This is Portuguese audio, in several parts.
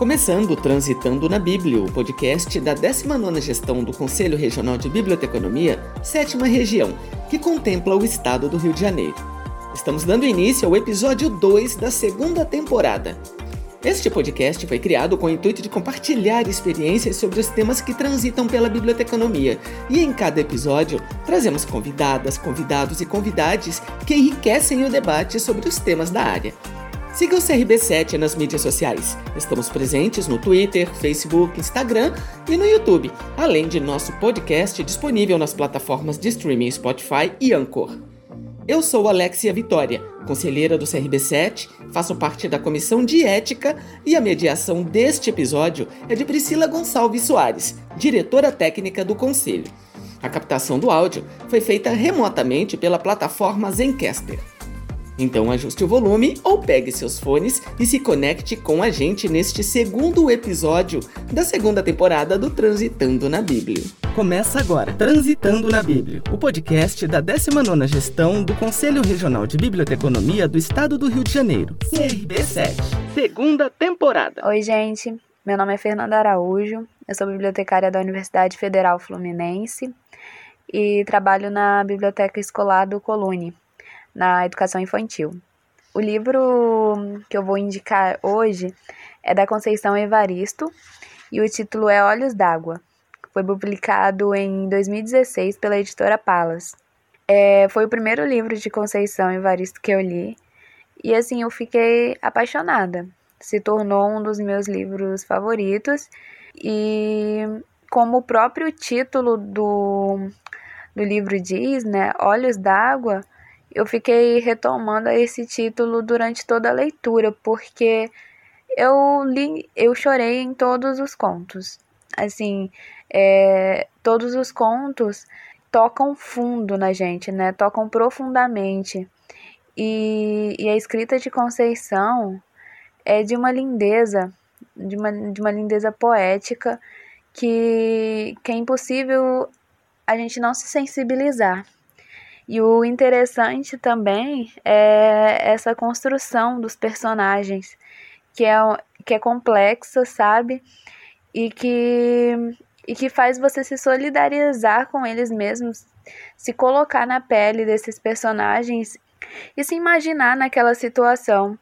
Começando Transitando na Bíblia, o podcast da 19ª Gestão do Conselho Regional de Biblioteconomia, sétima região, que contempla o estado do Rio de Janeiro. Estamos dando início ao episódio 2 da segunda temporada. Este podcast foi criado com o intuito de compartilhar experiências sobre os temas que transitam pela biblioteconomia, e em cada episódio trazemos convidadas, convidados e convidades que enriquecem o debate sobre os temas da área. Siga o CRB7 nas mídias sociais. Estamos presentes no Twitter, Facebook, Instagram e no YouTube, além de nosso podcast disponível nas plataformas de streaming Spotify e Anchor. Eu sou Alexia Vitória, conselheira do CRB7, faço parte da comissão de ética e a mediação deste episódio é de Priscila Gonçalves Soares, diretora técnica do conselho. A captação do áudio foi feita remotamente pela plataforma Zencaster. Então ajuste o volume ou pegue seus fones e se conecte com a gente neste segundo episódio da segunda temporada do Transitando na Bíblia. Começa agora Transitando na Bíblia, o podcast da 19ª Gestão do Conselho Regional de Biblioteconomia do Estado do Rio de Janeiro, CRB7, segunda temporada. Oi, gente. Meu nome é Fernanda Araújo, eu sou bibliotecária da Universidade Federal Fluminense e trabalho na Biblioteca Escolar do Colune, na educação infantil. O livro que eu vou indicar hoje é da Conceição Evaristo e o título é Olhos d'Água. Foi publicado em 2016 pela editora Palas. É, foi o primeiro livro de Conceição Evaristo que eu li e assim eu fiquei apaixonada. Se tornou um dos meus livros favoritos e como o próprio título do, do livro diz, né, Olhos d'Água, eu fiquei retomando esse título durante toda a leitura, porque eu li, eu chorei em todos os contos. Assim, é, todos os contos tocam fundo na gente, né? Tocam profundamente. E, e a escrita de Conceição é de uma lindeza, de uma, de uma lindeza poética que, que é impossível a gente não se sensibilizar. E o interessante também é essa construção dos personagens, que é, que é complexa, sabe? E que, e que faz você se solidarizar com eles mesmos, se colocar na pele desses personagens e se imaginar naquela situação.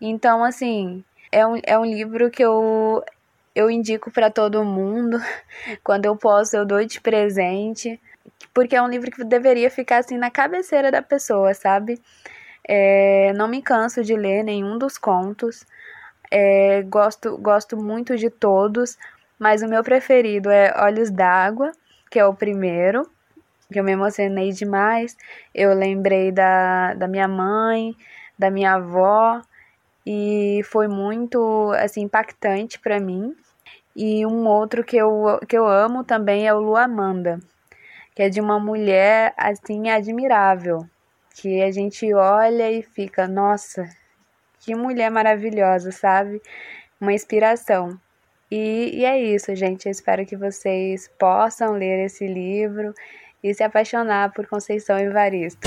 Então, assim, é um, é um livro que eu, eu indico para todo mundo. Quando eu posso, eu dou de presente porque é um livro que deveria ficar assim na cabeceira da pessoa, sabe? É, não me canso de ler nenhum dos contos. É, gosto, gosto muito de todos, mas o meu preferido é Olhos d'Água, que é o primeiro, que eu me emocionei demais. Eu lembrei da, da minha mãe, da minha avó, e foi muito assim impactante para mim. E um outro que eu, que eu amo também é o Luamanda, que é de uma mulher assim admirável, que a gente olha e fica, nossa, que mulher maravilhosa, sabe? Uma inspiração. E, e é isso, gente. Eu espero que vocês possam ler esse livro e se apaixonar por Conceição Evaristo.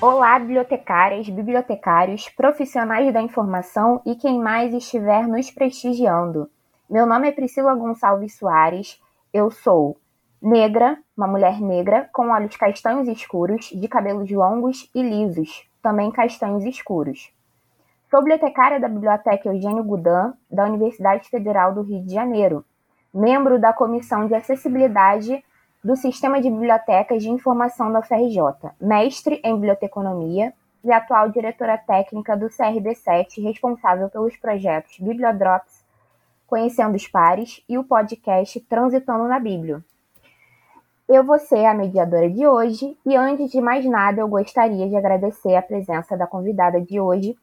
Olá, bibliotecárias, bibliotecários, profissionais da informação e quem mais estiver nos prestigiando. Meu nome é Priscila Gonçalves Soares, eu sou Negra, uma mulher negra, com olhos castanhos escuros, de cabelos longos e lisos, também castanhos escuros. Sou bibliotecária da Biblioteca Eugênio Gudan, da Universidade Federal do Rio de Janeiro, membro da Comissão de Acessibilidade do Sistema de Bibliotecas de Informação da UFRJ, mestre em Biblioteconomia e atual diretora técnica do CRB7, responsável pelos projetos Bibliodrops, Conhecendo os Pares e o podcast Transitando na Bíblia. Eu vou ser a mediadora de hoje e antes de mais nada eu gostaria de agradecer a presença da convidada de hoje,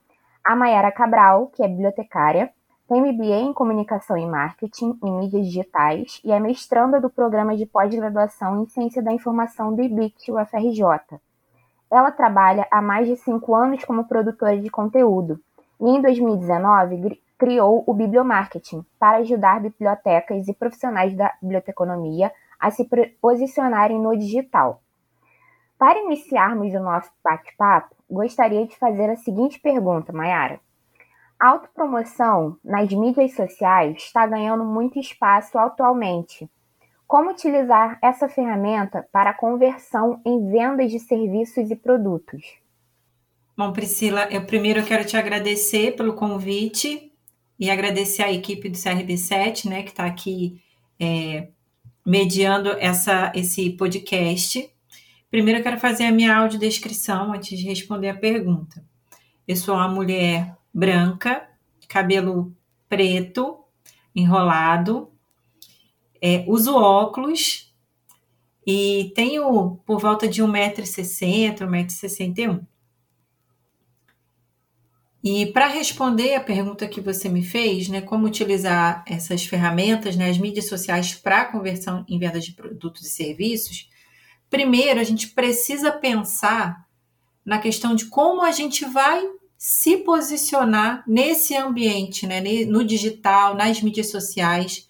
a Mayara Cabral, que é bibliotecária, tem MBA em Comunicação e Marketing em Mídias Digitais e é mestranda do programa de pós-graduação em Ciência da Informação do IBIT UFRJ. Ela trabalha há mais de cinco anos como produtora de conteúdo e em 2019 criou o Bibliomarketing para ajudar bibliotecas e profissionais da biblioteconomia a se posicionarem no digital. Para iniciarmos o nosso bate-papo, gostaria de fazer a seguinte pergunta, Mayara. A autopromoção nas mídias sociais está ganhando muito espaço atualmente. Como utilizar essa ferramenta para a conversão em vendas de serviços e produtos? Bom, Priscila, eu primeiro quero te agradecer pelo convite e agradecer a equipe do CRB7, né, que está aqui é, mediando essa, esse podcast. Primeiro, eu quero fazer a minha audiodescrição antes de responder a pergunta. Eu sou uma mulher branca, cabelo preto, enrolado, é, uso óculos e tenho por volta de 1,60m, 1,61m. E para responder a pergunta que você me fez, né, como utilizar essas ferramentas, né, as mídias sociais para conversão em vendas de produtos e serviços, primeiro a gente precisa pensar na questão de como a gente vai se posicionar nesse ambiente, né, no digital, nas mídias sociais,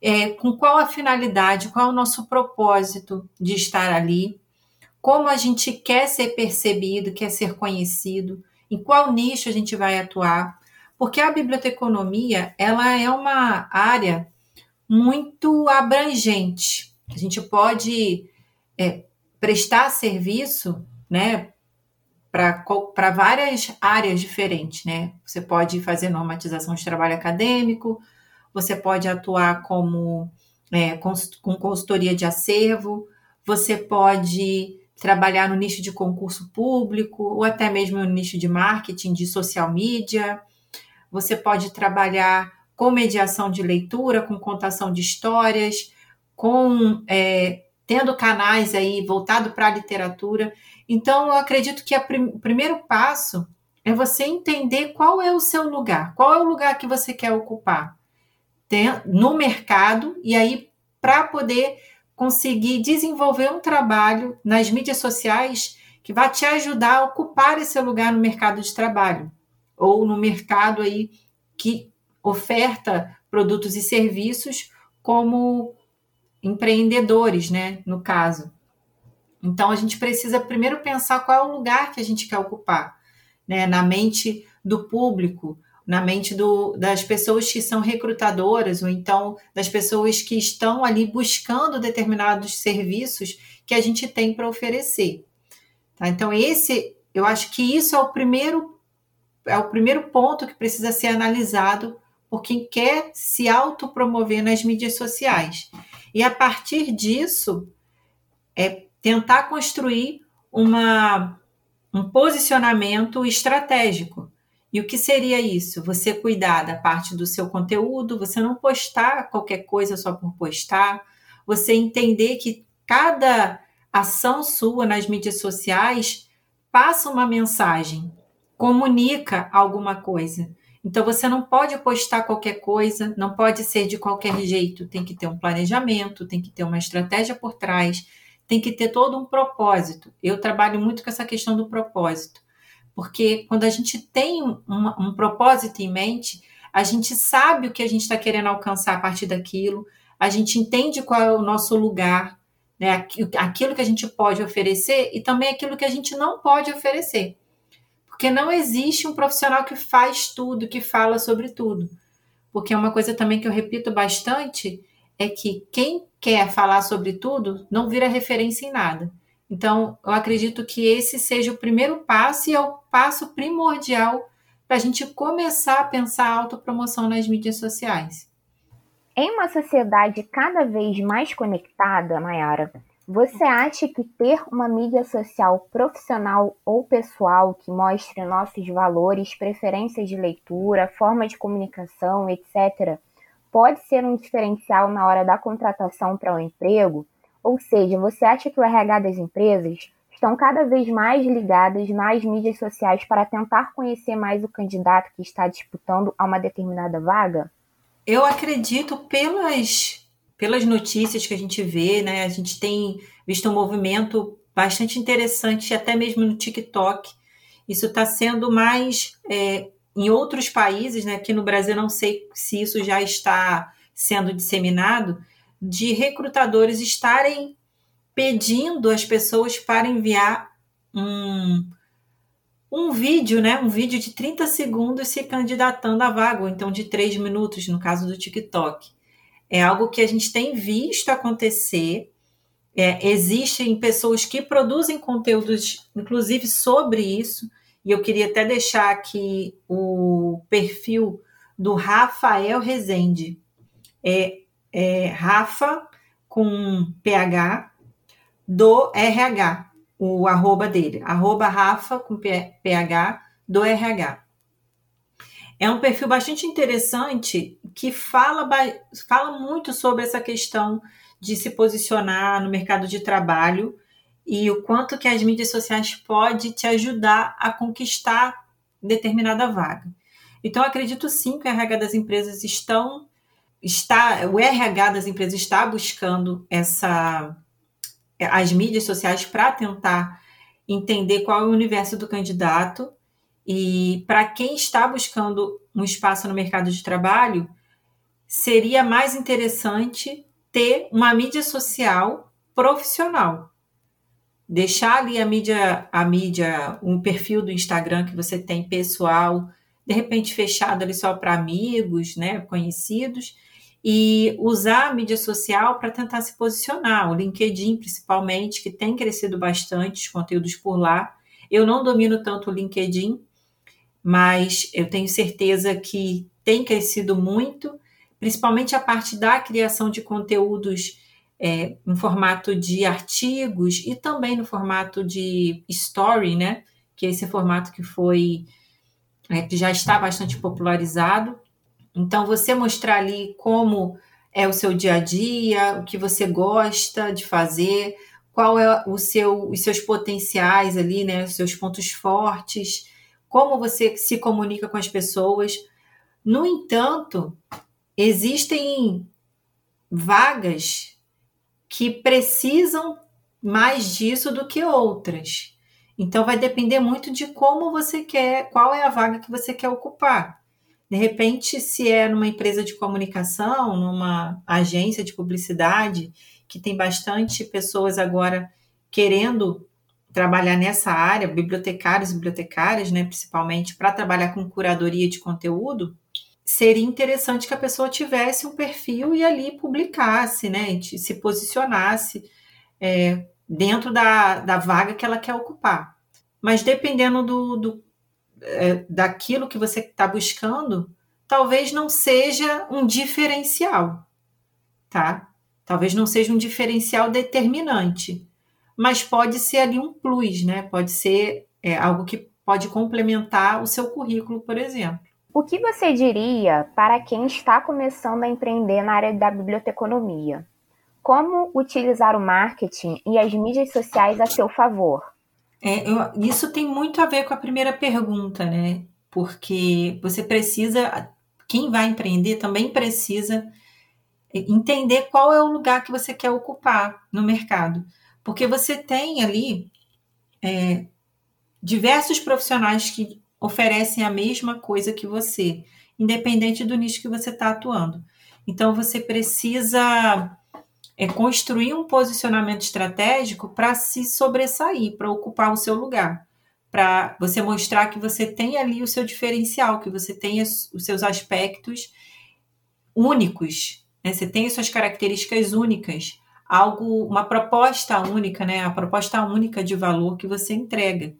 é, com qual a finalidade, qual o nosso propósito de estar ali, como a gente quer ser percebido, quer ser conhecido em qual nicho a gente vai atuar, porque a biblioteconomia ela é uma área muito abrangente. A gente pode é, prestar serviço, né, para várias áreas diferentes, né? Você pode fazer normatização de trabalho acadêmico, você pode atuar como é, com consultoria de acervo, você pode trabalhar no nicho de concurso público ou até mesmo no nicho de marketing, de social media. Você pode trabalhar com mediação de leitura, com contação de histórias, com é, tendo canais aí voltado para a literatura. Então, eu acredito que prim o primeiro passo é você entender qual é o seu lugar, qual é o lugar que você quer ocupar no mercado, e aí, para poder conseguir desenvolver um trabalho nas mídias sociais que vai te ajudar a ocupar esse lugar no mercado de trabalho ou no mercado aí que oferta produtos e serviços como empreendedores, né, no caso. Então a gente precisa primeiro pensar qual é o lugar que a gente quer ocupar, né, na mente do público, na mente do, das pessoas que são recrutadoras, ou então das pessoas que estão ali buscando determinados serviços que a gente tem para oferecer. Tá? Então, esse, eu acho que isso é o primeiro, é o primeiro ponto que precisa ser analisado por quem quer se autopromover nas mídias sociais. E a partir disso, é tentar construir uma, um posicionamento estratégico e o que seria isso? Você cuidar da parte do seu conteúdo, você não postar qualquer coisa só por postar, você entender que cada ação sua nas mídias sociais passa uma mensagem, comunica alguma coisa. Então você não pode postar qualquer coisa, não pode ser de qualquer jeito, tem que ter um planejamento, tem que ter uma estratégia por trás, tem que ter todo um propósito. Eu trabalho muito com essa questão do propósito. Porque quando a gente tem um, um propósito em mente, a gente sabe o que a gente está querendo alcançar a partir daquilo, a gente entende qual é o nosso lugar, né? aquilo que a gente pode oferecer e também aquilo que a gente não pode oferecer. Porque não existe um profissional que faz tudo, que fala sobre tudo. Porque uma coisa também que eu repito bastante é que quem quer falar sobre tudo não vira referência em nada. Então, eu acredito que esse seja o primeiro passo e é o passo primordial para a gente começar a pensar a autopromoção nas mídias sociais. Em uma sociedade cada vez mais conectada, Mayara, você acha que ter uma mídia social profissional ou pessoal que mostre nossos valores, preferências de leitura, forma de comunicação, etc., pode ser um diferencial na hora da contratação para um emprego? Ou seja, você acha que o RH das empresas estão cada vez mais ligadas nas mídias sociais para tentar conhecer mais o candidato que está disputando a uma determinada vaga? Eu acredito pelas, pelas notícias que a gente vê, né? A gente tem visto um movimento bastante interessante, até mesmo no TikTok. Isso está sendo mais é, em outros países, né? Aqui no Brasil não sei se isso já está sendo disseminado, de recrutadores estarem pedindo às pessoas para enviar um, um vídeo, né? Um vídeo de 30 segundos se candidatando à vaga, ou então de 3 minutos, no caso do TikTok. É algo que a gente tem visto acontecer. É, existem pessoas que produzem conteúdos, inclusive, sobre isso, e eu queria até deixar aqui o perfil do Rafael Rezende. É, é Rafa com PH do RH, o arroba dele, arroba Rafa com PH do RH. É um perfil bastante interessante que fala, fala muito sobre essa questão de se posicionar no mercado de trabalho e o quanto que as mídias sociais pode te ajudar a conquistar determinada vaga. Então, acredito sim que o RH das empresas estão está o RH das empresas está buscando essa as mídias sociais para tentar entender qual é o universo do candidato e para quem está buscando um espaço no mercado de trabalho, seria mais interessante ter uma mídia social profissional. Deixar ali a mídia, a mídia, um perfil do Instagram que você tem pessoal, de repente fechado ali só para amigos, né, conhecidos, e usar a mídia social para tentar se posicionar, o LinkedIn principalmente, que tem crescido bastante os conteúdos por lá. Eu não domino tanto o LinkedIn, mas eu tenho certeza que tem crescido muito, principalmente a parte da criação de conteúdos é, em formato de artigos e também no formato de story, né? Que é esse formato que foi é, que já está bastante popularizado. Então, você mostrar ali como é o seu dia a dia, o que você gosta de fazer, qual é o seu, os seus potenciais ali, né, os seus pontos fortes, como você se comunica com as pessoas. No entanto, existem vagas que precisam mais disso do que outras. Então vai depender muito de como você quer, qual é a vaga que você quer ocupar. De repente, se é numa empresa de comunicação, numa agência de publicidade, que tem bastante pessoas agora querendo trabalhar nessa área, bibliotecários e bibliotecárias, né, principalmente para trabalhar com curadoria de conteúdo, seria interessante que a pessoa tivesse um perfil e ali publicasse, né, se posicionasse é, dentro da, da vaga que ela quer ocupar. Mas dependendo do, do é, daquilo que você está buscando, talvez não seja um diferencial, tá? Talvez não seja um diferencial determinante, mas pode ser ali um plus, né? Pode ser é, algo que pode complementar o seu currículo, por exemplo. O que você diria para quem está começando a empreender na área da biblioteconomia? Como utilizar o marketing e as mídias sociais a seu favor? É, eu, isso tem muito a ver com a primeira pergunta, né? Porque você precisa, quem vai empreender também precisa entender qual é o lugar que você quer ocupar no mercado. Porque você tem ali é, diversos profissionais que oferecem a mesma coisa que você, independente do nicho que você está atuando. Então você precisa é construir um posicionamento estratégico para se sobressair, para ocupar o seu lugar, para você mostrar que você tem ali o seu diferencial, que você tem os seus aspectos únicos, né? Você tem as suas características únicas, algo, uma proposta única, né? A proposta única de valor que você entrega.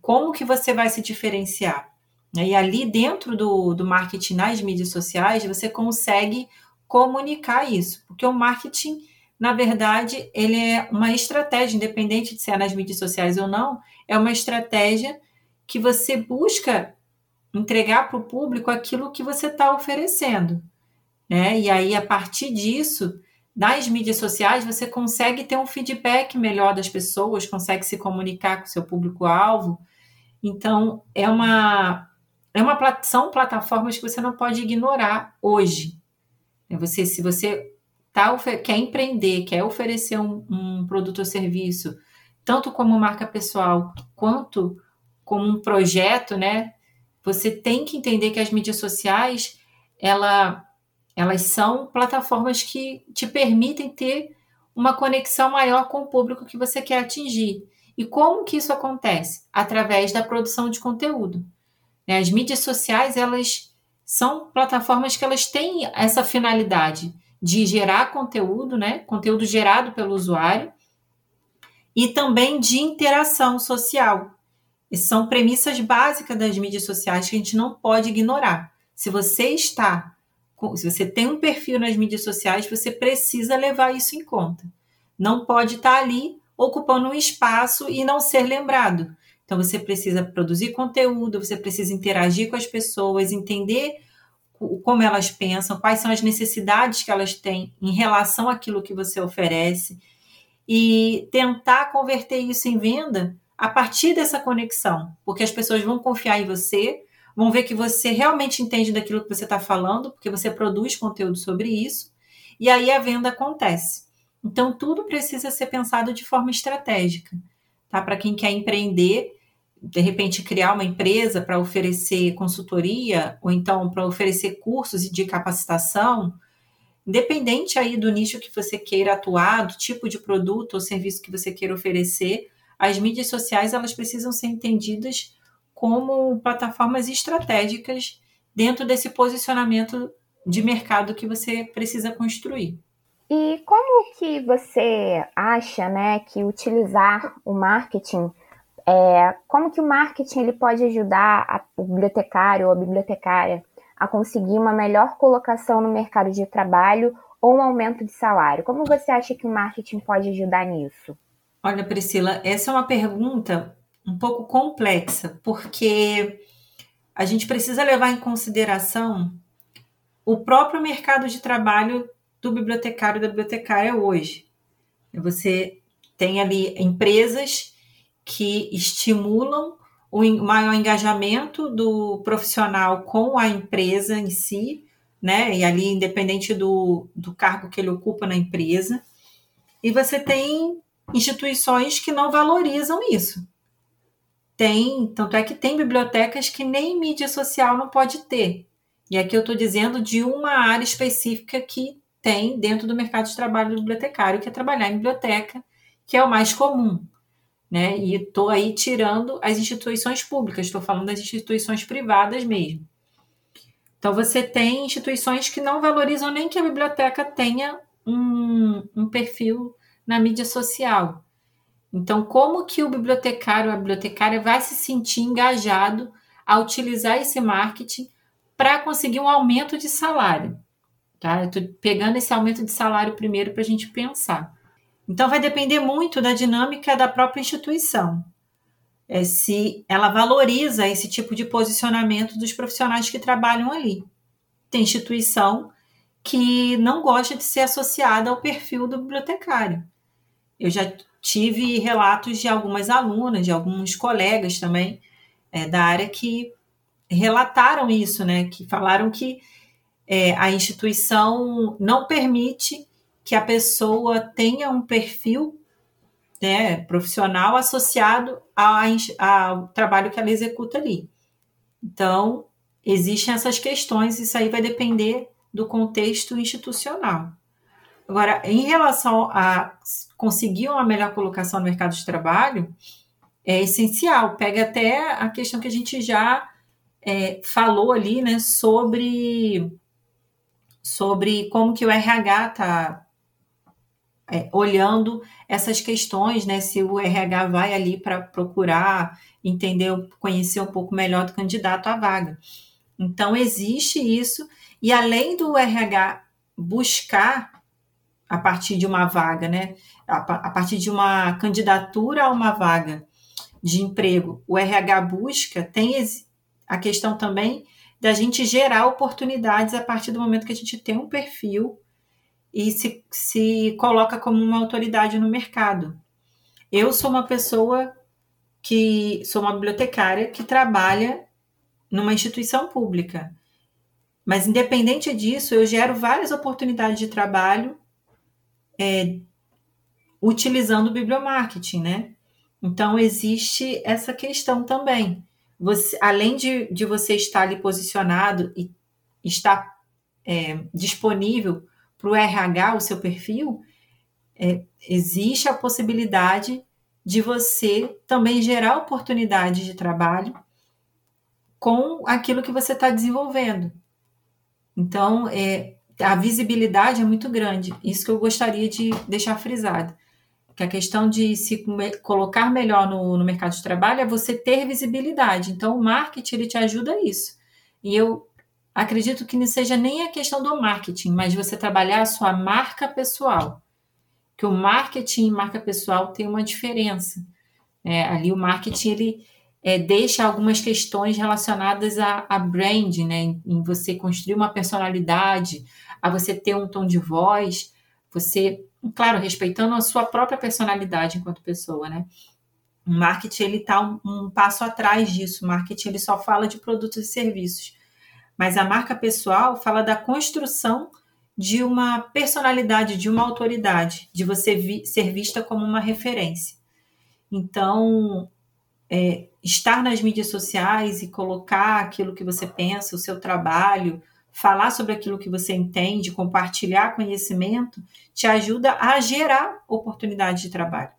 Como que você vai se diferenciar? E ali dentro do, do marketing nas mídias sociais, você consegue comunicar isso, porque o marketing, na verdade, ele é uma estratégia, independente de se é nas mídias sociais ou não, é uma estratégia que você busca entregar para o público aquilo que você está oferecendo, né? E aí, a partir disso, nas mídias sociais, você consegue ter um feedback melhor das pessoas, consegue se comunicar com seu público-alvo. Então, é uma, é uma são plataformas que você não pode ignorar hoje, você, se você tá, quer empreender, quer oferecer um, um produto ou serviço, tanto como marca pessoal quanto como um projeto, né? Você tem que entender que as mídias sociais, ela, elas são plataformas que te permitem ter uma conexão maior com o público que você quer atingir. E como que isso acontece? Através da produção de conteúdo. Né? As mídias sociais, elas são plataformas que elas têm essa finalidade de gerar conteúdo, né? Conteúdo gerado pelo usuário e também de interação social. E são premissas básicas das mídias sociais que a gente não pode ignorar. Se você está, se você tem um perfil nas mídias sociais, você precisa levar isso em conta. Não pode estar ali ocupando um espaço e não ser lembrado. Então você precisa produzir conteúdo, você precisa interagir com as pessoas, entender como elas pensam, quais são as necessidades que elas têm em relação àquilo que você oferece e tentar converter isso em venda a partir dessa conexão, porque as pessoas vão confiar em você, vão ver que você realmente entende daquilo que você está falando, porque você produz conteúdo sobre isso, e aí a venda acontece. Então, tudo precisa ser pensado de forma estratégica. Tá? Para quem quer empreender, de repente criar uma empresa para oferecer consultoria, ou então para oferecer cursos de capacitação, independente aí do nicho que você queira atuar, do tipo de produto ou serviço que você queira oferecer, as mídias sociais elas precisam ser entendidas como plataformas estratégicas dentro desse posicionamento de mercado que você precisa construir. E como que você acha, né, que utilizar o marketing, é, como que o marketing ele pode ajudar o bibliotecário ou a bibliotecária a conseguir uma melhor colocação no mercado de trabalho ou um aumento de salário? Como você acha que o marketing pode ajudar nisso? Olha, Priscila, essa é uma pergunta um pouco complexa, porque a gente precisa levar em consideração o próprio mercado de trabalho do bibliotecário e da bibliotecária hoje. Você tem ali empresas que estimulam o maior engajamento do profissional com a empresa em si, né? E ali, independente do, do cargo que ele ocupa na empresa. E você tem instituições que não valorizam isso. Tem, tanto é que tem bibliotecas que nem mídia social não pode ter. E aqui eu estou dizendo de uma área específica que tem dentro do mercado de trabalho do bibliotecário, que é trabalhar em biblioteca, que é o mais comum. Né? E estou aí tirando as instituições públicas, estou falando das instituições privadas mesmo. Então, você tem instituições que não valorizam nem que a biblioteca tenha um, um perfil na mídia social. Então, como que o bibliotecário ou a bibliotecária vai se sentir engajado a utilizar esse marketing para conseguir um aumento de salário? Tá? Estou pegando esse aumento de salário primeiro para a gente pensar. Então, vai depender muito da dinâmica da própria instituição. É, se ela valoriza esse tipo de posicionamento dos profissionais que trabalham ali. Tem instituição que não gosta de ser associada ao perfil do bibliotecário. Eu já tive relatos de algumas alunas, de alguns colegas também é, da área que relataram isso, né? Que falaram que é, a instituição não permite que a pessoa tenha um perfil né, profissional associado ao trabalho que ela executa ali. Então, existem essas questões, isso aí vai depender do contexto institucional. Agora, em relação a conseguir uma melhor colocação no mercado de trabalho, é essencial. Pega até a questão que a gente já é, falou ali, né, sobre sobre como que o RH está é, olhando essas questões, né? Se o RH vai ali para procurar entender, conhecer um pouco melhor do candidato à vaga. Então existe isso, e além do RH buscar a partir de uma vaga, né? A, a partir de uma candidatura a uma vaga de emprego, o RH busca, tem a questão também da gente gerar oportunidades a partir do momento que a gente tem um perfil e se, se coloca como uma autoridade no mercado. Eu sou uma pessoa que sou uma bibliotecária que trabalha numa instituição pública. Mas, independente disso, eu gero várias oportunidades de trabalho é, utilizando o bibliomarketing, né? Então, existe essa questão também você, além de, de você estar ali posicionado e estar é, disponível para o RH, o seu perfil, é, existe a possibilidade de você também gerar oportunidades de trabalho com aquilo que você está desenvolvendo. Então, é, a visibilidade é muito grande. Isso que eu gostaria de deixar frisado. Que a questão de se colocar melhor no, no mercado de trabalho é você ter visibilidade. Então, o marketing ele te ajuda a isso. E eu acredito que não seja nem a questão do marketing, mas você trabalhar a sua marca pessoal. Que o marketing e marca pessoal tem uma diferença. É, ali o marketing ele é, deixa algumas questões relacionadas a, a brand, né? Em, em, você construir uma personalidade, a você ter um tom de voz, você, claro, respeitando a sua própria personalidade enquanto pessoa, né? O marketing ele está um, um, passo atrás disso. O marketing ele só fala de produtos e serviços, mas a marca pessoal fala da construção de uma personalidade, de uma autoridade, de você vi, ser vista como uma referência. Então, é, estar nas mídias sociais e colocar aquilo que você pensa, o seu trabalho, falar sobre aquilo que você entende, compartilhar conhecimento, te ajuda a gerar oportunidade de trabalho.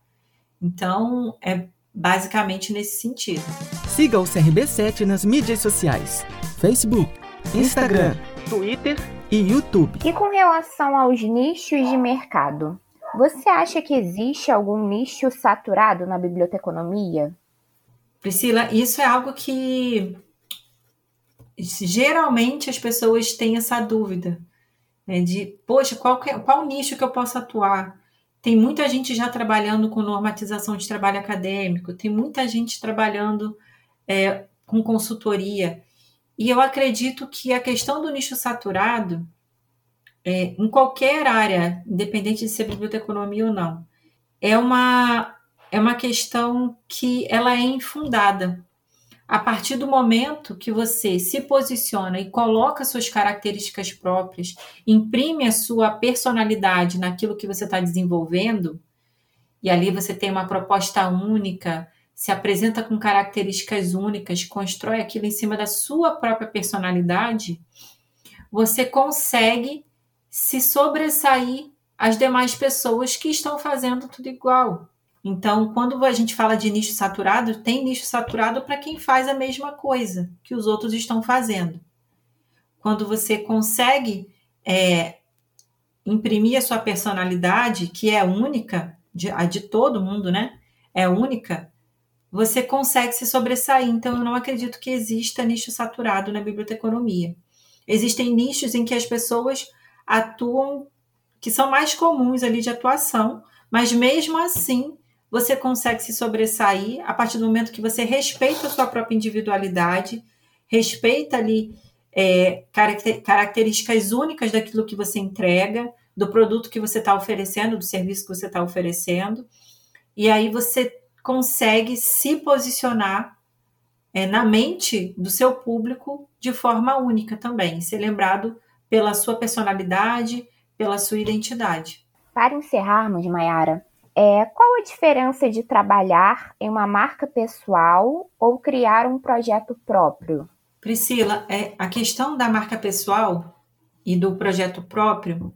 Então, é basicamente nesse sentido. Siga o CRB7 nas mídias sociais: Facebook, Instagram, Twitter e YouTube. E com relação aos nichos de mercado, você acha que existe algum nicho saturado na biblioteconomia? Priscila, isso é algo que geralmente as pessoas têm essa dúvida né, de, poxa, qual, qual nicho que eu posso atuar? Tem muita gente já trabalhando com normatização de trabalho acadêmico, tem muita gente trabalhando é, com consultoria. E eu acredito que a questão do nicho saturado, é, em qualquer área, independente de ser biblioteconomia ou não, é uma, é uma questão que ela é infundada. A partir do momento que você se posiciona e coloca suas características próprias, imprime a sua personalidade naquilo que você está desenvolvendo, e ali você tem uma proposta única, se apresenta com características únicas, constrói aquilo em cima da sua própria personalidade, você consegue se sobressair às demais pessoas que estão fazendo tudo igual. Então, quando a gente fala de nicho saturado, tem nicho saturado para quem faz a mesma coisa que os outros estão fazendo. Quando você consegue é, imprimir a sua personalidade, que é única, de, a de todo mundo, né? É única, você consegue se sobressair. Então, eu não acredito que exista nicho saturado na biblioteconomia. Existem nichos em que as pessoas atuam, que são mais comuns ali de atuação, mas mesmo assim você consegue se sobressair a partir do momento que você respeita a sua própria individualidade, respeita ali é, características únicas daquilo que você entrega, do produto que você está oferecendo, do serviço que você está oferecendo, e aí você consegue se posicionar é, na mente do seu público de forma única também, ser lembrado pela sua personalidade, pela sua identidade. Para encerrarmos, Mayara, é, qual a diferença de trabalhar em uma marca pessoal ou criar um projeto próprio? Priscila, é, a questão da marca pessoal e do projeto próprio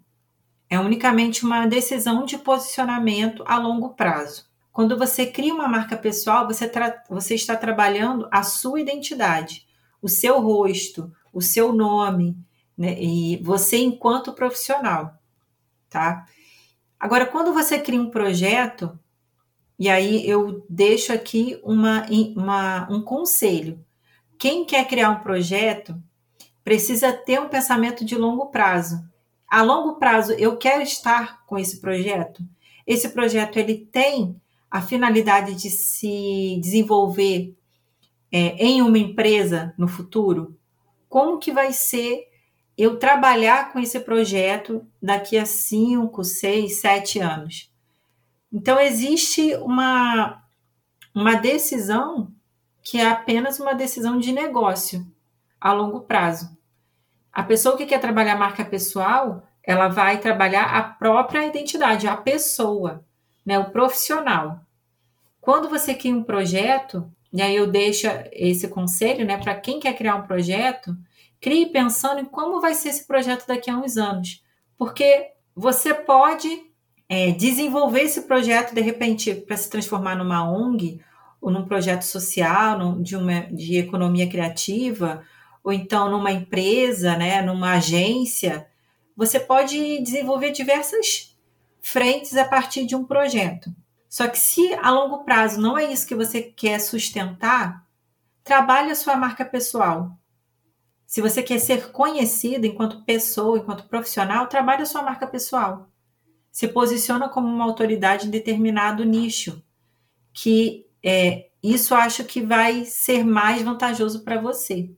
é unicamente uma decisão de posicionamento a longo prazo. Quando você cria uma marca pessoal, você, você está trabalhando a sua identidade, o seu rosto, o seu nome, né? e você enquanto profissional, tá? Agora, quando você cria um projeto, e aí eu deixo aqui uma, uma, um conselho. Quem quer criar um projeto precisa ter um pensamento de longo prazo. A longo prazo, eu quero estar com esse projeto. Esse projeto ele tem a finalidade de se desenvolver é, em uma empresa no futuro. Como que vai ser eu trabalhar com esse projeto daqui a 5, 6, 7 anos. Então, existe uma, uma decisão que é apenas uma decisão de negócio a longo prazo. A pessoa que quer trabalhar marca pessoal, ela vai trabalhar a própria identidade, a pessoa, né, o profissional. Quando você cria um projeto, e aí eu deixo esse conselho, né, para quem quer criar um projeto, Crie pensando em como vai ser esse projeto daqui a uns anos. Porque você pode é, desenvolver esse projeto, de repente, para se transformar numa ONG ou num projeto social, num, de, uma, de economia criativa, ou então numa empresa, né, numa agência, você pode desenvolver diversas frentes a partir de um projeto. Só que se a longo prazo não é isso que você quer sustentar, trabalhe a sua marca pessoal. Se você quer ser conhecido enquanto pessoa, enquanto profissional, trabalhe a sua marca pessoal. Se posiciona como uma autoridade em determinado nicho, que é, isso acho que vai ser mais vantajoso para você.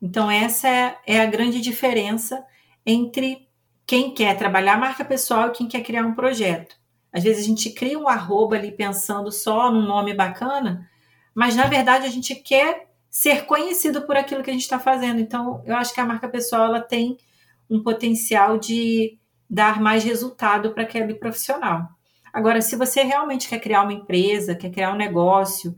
Então, essa é, é a grande diferença entre quem quer trabalhar marca pessoal e quem quer criar um projeto. Às vezes a gente cria um arroba ali pensando só num nome bacana, mas na verdade a gente quer ser conhecido por aquilo que a gente está fazendo. Então, eu acho que a marca pessoal ela tem um potencial de dar mais resultado para aquele profissional. Agora, se você realmente quer criar uma empresa, quer criar um negócio,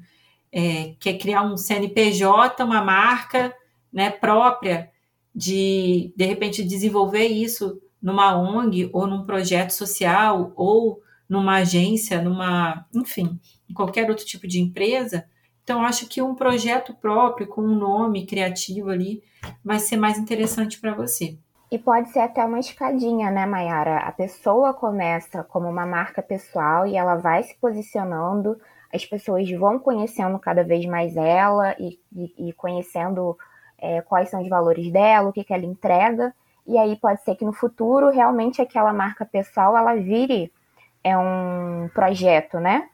é, quer criar um CNPJ, uma marca né, própria, de de repente desenvolver isso numa ONG ou num projeto social ou numa agência, numa, enfim, em qualquer outro tipo de empresa. Então, acho que um projeto próprio, com um nome criativo ali, vai ser mais interessante para você. E pode ser até uma escadinha, né, Mayara? A pessoa começa como uma marca pessoal e ela vai se posicionando, as pessoas vão conhecendo cada vez mais ela e, e, e conhecendo é, quais são os valores dela, o que, que ela entrega, e aí pode ser que no futuro realmente aquela marca pessoal ela vire é um projeto, né?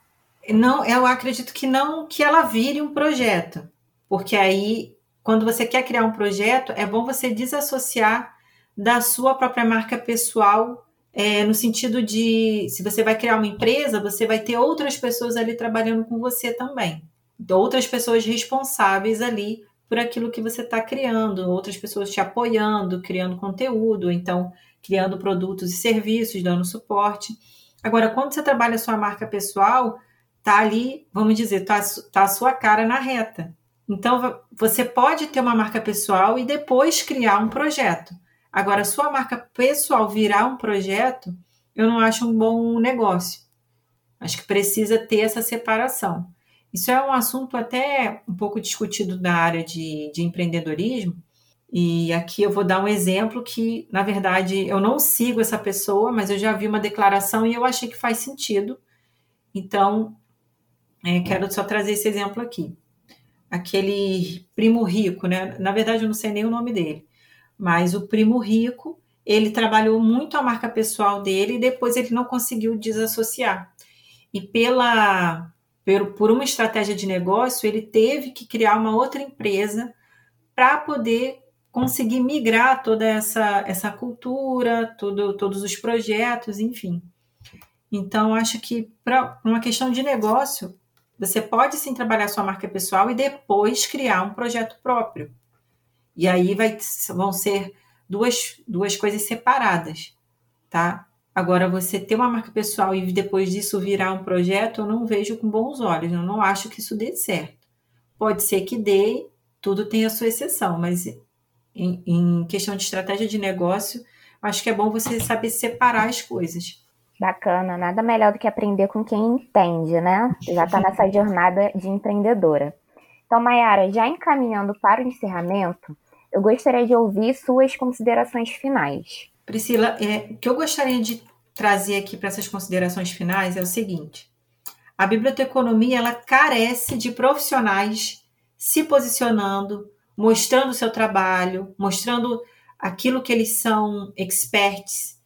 Não, eu acredito que não que ela vire um projeto, porque aí quando você quer criar um projeto é bom você desassociar da sua própria marca pessoal é, no sentido de se você vai criar uma empresa, você vai ter outras pessoas ali trabalhando com você também. Outras pessoas responsáveis ali por aquilo que você está criando, outras pessoas te apoiando, criando conteúdo, então criando produtos e serviços, dando suporte. Agora, quando você trabalha a sua marca pessoal, tá ali, vamos dizer, tá, tá a sua cara na reta. Então, você pode ter uma marca pessoal e depois criar um projeto. Agora, sua marca pessoal virar um projeto, eu não acho um bom negócio. Acho que precisa ter essa separação. Isso é um assunto até um pouco discutido na área de, de empreendedorismo. E aqui eu vou dar um exemplo que, na verdade, eu não sigo essa pessoa, mas eu já vi uma declaração e eu achei que faz sentido. Então, é, quero só trazer esse exemplo aqui. Aquele primo rico, né? Na verdade, eu não sei nem o nome dele, mas o primo rico, ele trabalhou muito a marca pessoal dele e depois ele não conseguiu desassociar. E pela por, uma estratégia de negócio, ele teve que criar uma outra empresa para poder conseguir migrar toda essa, essa cultura, todo, todos os projetos, enfim. Então, acho que para uma questão de negócio, você pode sim trabalhar sua marca pessoal e depois criar um projeto próprio. E aí vai, vão ser duas, duas coisas separadas, tá? Agora, você ter uma marca pessoal e depois disso virar um projeto, eu não vejo com bons olhos. Eu não acho que isso dê certo. Pode ser que dê, tudo tem a sua exceção, mas em, em questão de estratégia de negócio, acho que é bom você saber separar as coisas. Bacana, nada melhor do que aprender com quem entende, né? Já está nessa jornada de empreendedora. Então, Mayara, já encaminhando para o encerramento, eu gostaria de ouvir suas considerações finais. Priscila, é, o que eu gostaria de trazer aqui para essas considerações finais é o seguinte: a biblioteconomia ela carece de profissionais se posicionando, mostrando o seu trabalho, mostrando aquilo que eles são experts.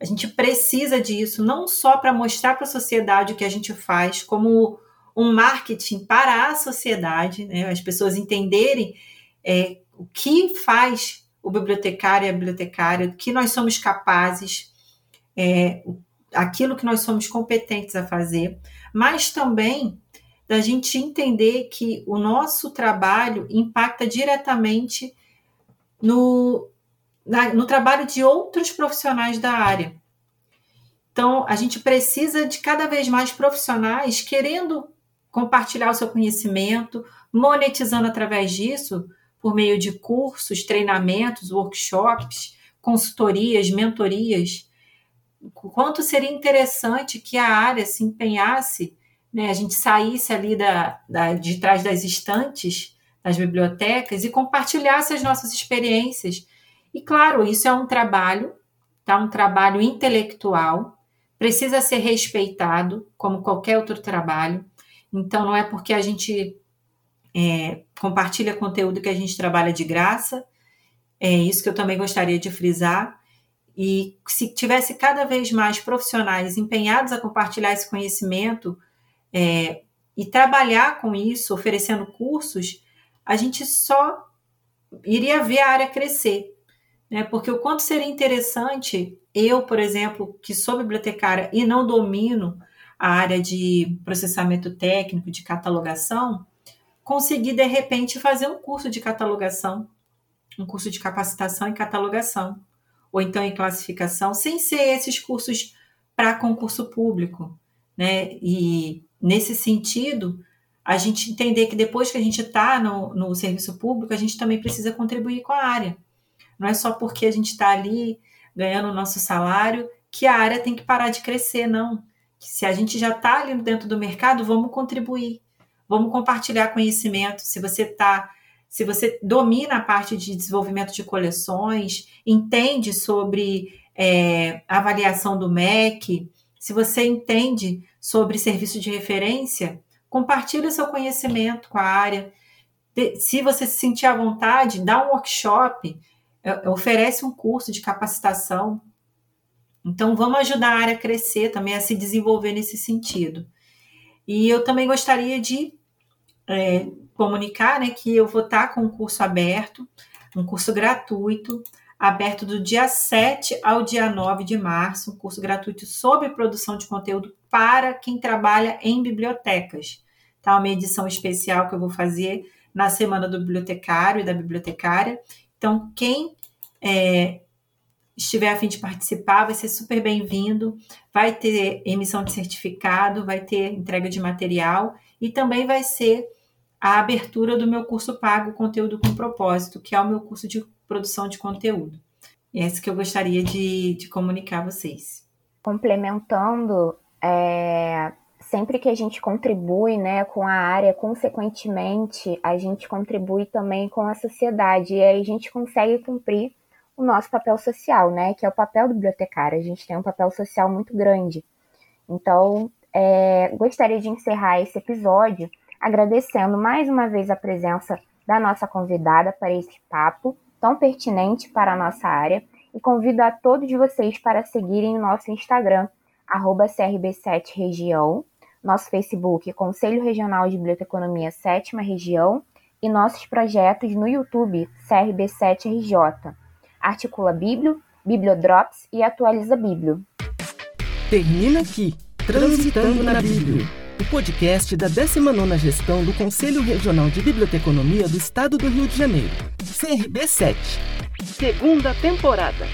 A gente precisa disso não só para mostrar para a sociedade o que a gente faz, como um marketing para a sociedade, né? as pessoas entenderem é, o que faz o bibliotecário e a bibliotecária, que nós somos capazes, é, aquilo que nós somos competentes a fazer, mas também da gente entender que o nosso trabalho impacta diretamente no, na, no trabalho de outros profissionais da área. Então, a gente precisa de cada vez mais profissionais querendo compartilhar o seu conhecimento, monetizando através disso por meio de cursos, treinamentos, workshops, consultorias, mentorias, quanto seria interessante que a área se empenhasse, né, a gente saísse ali da, da, de trás das estantes das bibliotecas e compartilhasse as nossas experiências. E claro, isso é um trabalho, tá? um trabalho intelectual, precisa ser respeitado, como qualquer outro trabalho. Então, não é porque a gente é, compartilha conteúdo que a gente trabalha de graça. É isso que eu também gostaria de frisar. E se tivesse cada vez mais profissionais empenhados a compartilhar esse conhecimento é, e trabalhar com isso, oferecendo cursos, a gente só iria ver a área crescer. Né? Porque o quanto seria interessante, eu, por exemplo, que sou bibliotecária e não domino a área de processamento técnico, de catalogação, conseguir, de repente, fazer um curso de catalogação, um curso de capacitação em catalogação ou então em classificação, sem ser esses cursos para concurso público. Né? E nesse sentido, a gente entender que depois que a gente está no, no serviço público, a gente também precisa contribuir com a área. Não é só porque a gente está ali ganhando o nosso salário que a área tem que parar de crescer, não. Se a gente já está ali dentro do mercado, vamos contribuir, vamos compartilhar conhecimento. Se você está se você domina a parte de desenvolvimento de coleções, entende sobre é, avaliação do MEC, se você entende sobre serviço de referência, compartilhe seu conhecimento com a área. Se você se sentir à vontade, dá um workshop, é, oferece um curso de capacitação. Então, vamos ajudar a área a crescer também, a se desenvolver nesse sentido. E eu também gostaria de é, comunicar né, que eu vou estar com um curso aberto, um curso gratuito, aberto do dia 7 ao dia 9 de março, um curso gratuito sobre produção de conteúdo para quem trabalha em bibliotecas. Tá? Uma edição especial que eu vou fazer na Semana do Bibliotecário e da Bibliotecária. Então, quem é, estiver a fim de participar, vai ser super bem-vindo. Vai ter emissão de certificado, vai ter entrega de material e também vai ser a abertura do meu curso pago Conteúdo com Propósito, que é o meu curso de produção de conteúdo. E é isso que eu gostaria de, de comunicar a vocês. Complementando, é, sempre que a gente contribui né, com a área, consequentemente, a gente contribui também com a sociedade, e aí a gente consegue cumprir o nosso papel social, né, que é o papel do bibliotecário. A gente tem um papel social muito grande. Então, é, gostaria de encerrar esse episódio agradecendo mais uma vez a presença da nossa convidada para esse papo tão pertinente para a nossa área e convido a todos vocês para seguirem o nosso Instagram, CRB7Região, nosso Facebook, Conselho Regional de Biblioteconomia 7 Região, e nossos projetos no YouTube, CRB7RJ. Articula Bíblio, Bibliodrops e Atualiza Bíblio. Termina aqui, Transitando na Bíblia o podcast da 19ª Gestão do Conselho Regional de Biblioteconomia do Estado do Rio de Janeiro, CRB7. Segunda temporada.